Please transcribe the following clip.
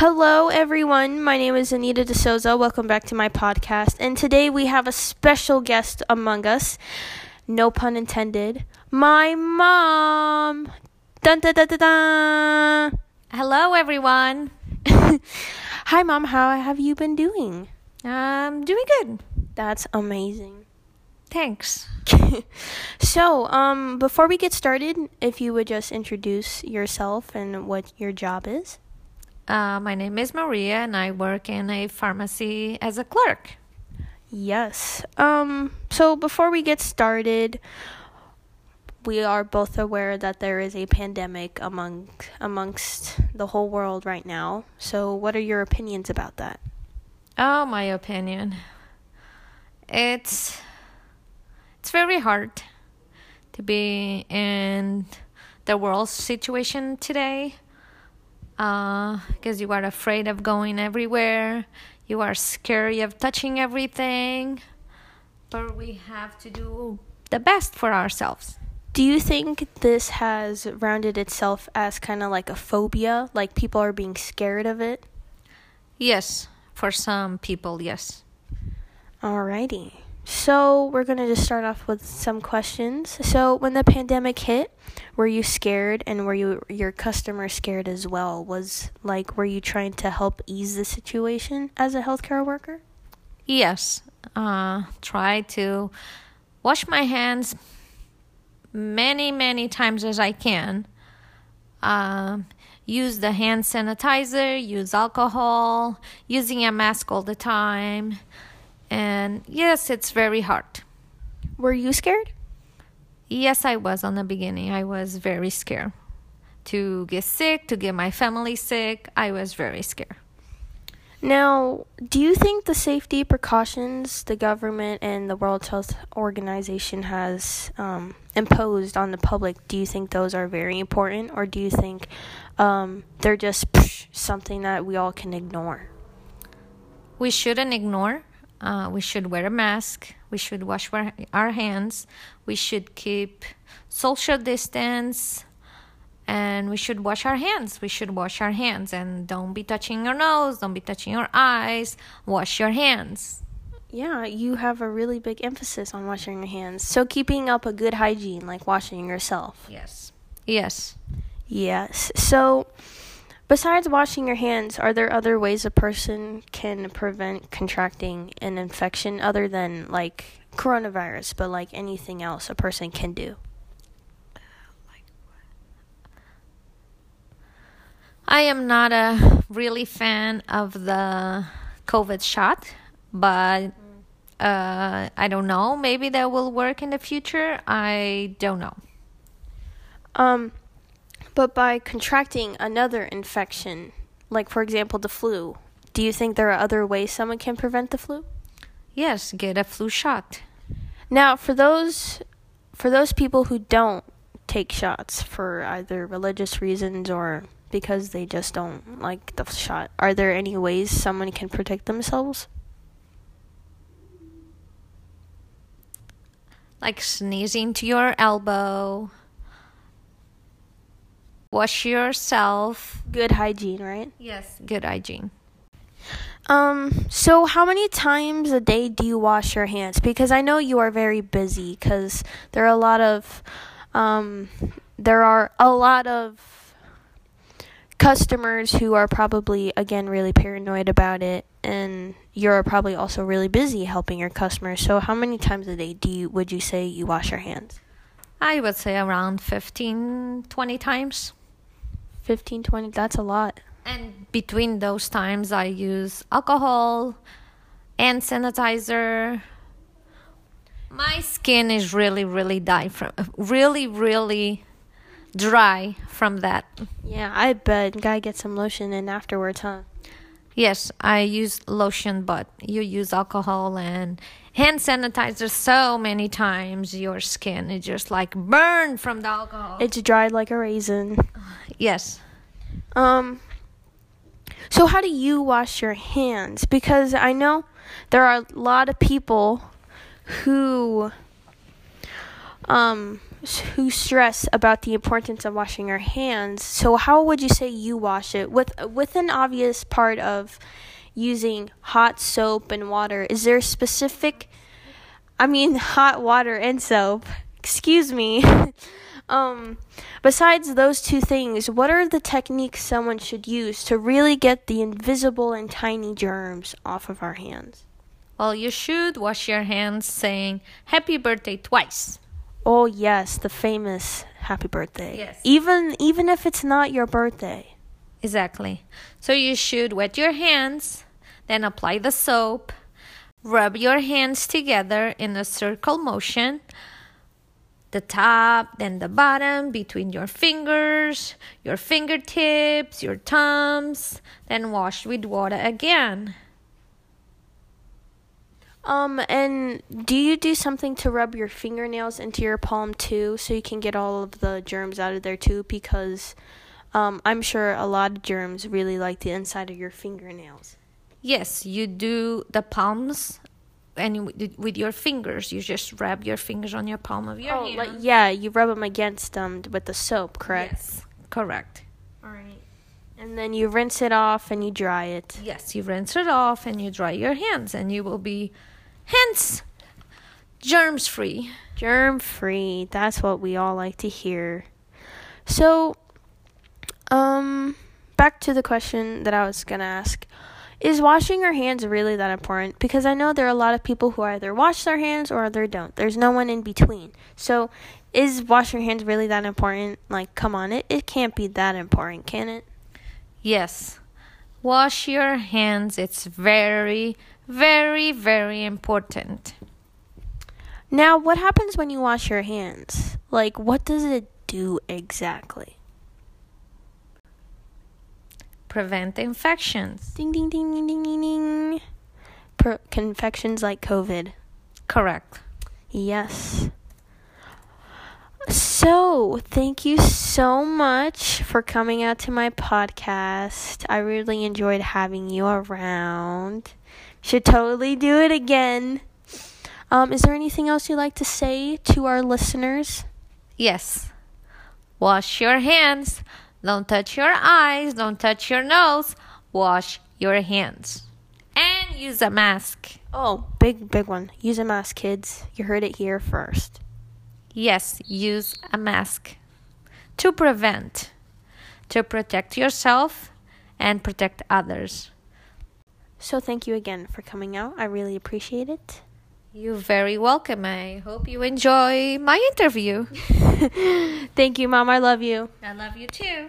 Hello, everyone. My name is Anita DeSouza. Welcome back to my podcast. And today we have a special guest among us. No pun intended. My mom. Dun dun dun dun dun. Hello, everyone. Hi, mom. How have you been doing? Um, doing good. That's amazing. Thanks. so, um, before we get started, if you would just introduce yourself and what your job is. Uh, my name is Maria, and I work in a pharmacy as a clerk. Yes. Um, so before we get started, we are both aware that there is a pandemic among amongst the whole world right now. So what are your opinions about that? Oh, my opinion. It's it's very hard to be in the world situation today because uh, you are afraid of going everywhere, you are scary of touching everything, but we have to do the best for ourselves. Do you think this has rounded itself as kind of like a phobia, like people are being scared of it? Yes, for some people, yes. Alrighty. So, we're going to just start off with some questions. So, when the pandemic hit, were you scared and were you your customers scared as well? Was like were you trying to help ease the situation as a healthcare worker? Yes. Uh try to wash my hands many many times as I can. Um use the hand sanitizer, use alcohol, using a mask all the time and yes, it's very hard. Were you scared? Yes, I was on the beginning. I was very scared to get sick, to get my family sick. I was very scared. Now, do you think the safety precautions the government and the World Health Organization has um, imposed on the public, do you think those are very important, or do you think um, they're just psh, something that we all can ignore? We shouldn't ignore uh, we should wear a mask. We should wash our hands. We should keep social distance. And we should wash our hands. We should wash our hands. And don't be touching your nose. Don't be touching your eyes. Wash your hands. Yeah, you have a really big emphasis on washing your hands. So keeping up a good hygiene, like washing yourself. Yes. Yes. Yes. So Besides washing your hands, are there other ways a person can prevent contracting an infection other than like coronavirus, but like anything else a person can do? I am not a really fan of the COVID shot, but uh, I don't know. Maybe that will work in the future. I don't know. Um, but by contracting another infection, like for example the flu, do you think there are other ways someone can prevent the flu? Yes, get a flu shot. Now, for those for those people who don't take shots for either religious reasons or because they just don't like the shot, are there any ways someone can protect themselves? Like sneezing to your elbow, Wash yourself. Good hygiene, right? Yes, good hygiene. Um, so how many times a day do you wash your hands? Because I know you are very busy because there are a lot of um there are a lot of customers who are probably again really paranoid about it and you're probably also really busy helping your customers. So how many times a day do you would you say you wash your hands? I would say around 15 20 times. 15, 20, that's a lot. And between those times, I use alcohol and sanitizer. My skin is really, really dry from really, really dry from that. Yeah, I bet. Gotta get some lotion in afterwards, huh? Yes, I use lotion, but you use alcohol and hand sanitizer so many times. Your skin is just like burned from the alcohol. It's dried like a raisin. Yes. Um. So how do you wash your hands? Because I know there are a lot of people who um who stress about the importance of washing your hands. So how would you say you wash it with with an obvious part of using hot soap and water? Is there specific I mean hot water and soap. Excuse me. um besides those two things, what are the techniques someone should use to really get the invisible and tiny germs off of our hands? Well, you should wash your hands saying happy birthday twice. Oh yes, the famous happy birthday. Yes. Even even if it's not your birthday. Exactly. So you should wet your hands, then apply the soap, rub your hands together in a circle motion, the top, then the bottom, between your fingers, your fingertips, your thumbs, then wash with water again. Um, and do you do something to rub your fingernails into your palm too, so you can get all of the germs out of there too? Because, um, I'm sure a lot of germs really like the inside of your fingernails. Yes, you do the palms and with your fingers. You just rub your fingers on your palm of your oh, hand. Like, yeah, you rub them against them with the soap, correct? Yes, correct. All right. And then you rinse it off and you dry it. Yes, you rinse it off and you dry your hands, and you will be Hence, germs free. Germ free. That's what we all like to hear. So, um, back to the question that I was going to ask. Is washing your hands really that important? Because I know there are a lot of people who either wash their hands or they don't. There's no one in between. So, is washing your hands really that important? Like, come on, it, it can't be that important, can it? Yes. Wash your hands. It's very, very, very important. Now, what happens when you wash your hands? Like, what does it do exactly? Prevent infections. Ding, ding, ding, ding, ding, ding, ding. Infections like COVID. Correct. Yes. So, thank you so much for coming out to my podcast. I really enjoyed having you around. Should totally do it again. Um, is there anything else you'd like to say to our listeners? Yes. Wash your hands. Don't touch your eyes. Don't touch your nose. Wash your hands. And use a mask. Oh, big, big one. Use a mask, kids. You heard it here first. Yes, use a mask to prevent, to protect yourself and protect others. So, thank you again for coming out. I really appreciate it. You're very welcome. I hope you enjoy my interview. thank you, Mom. I love you. I love you too.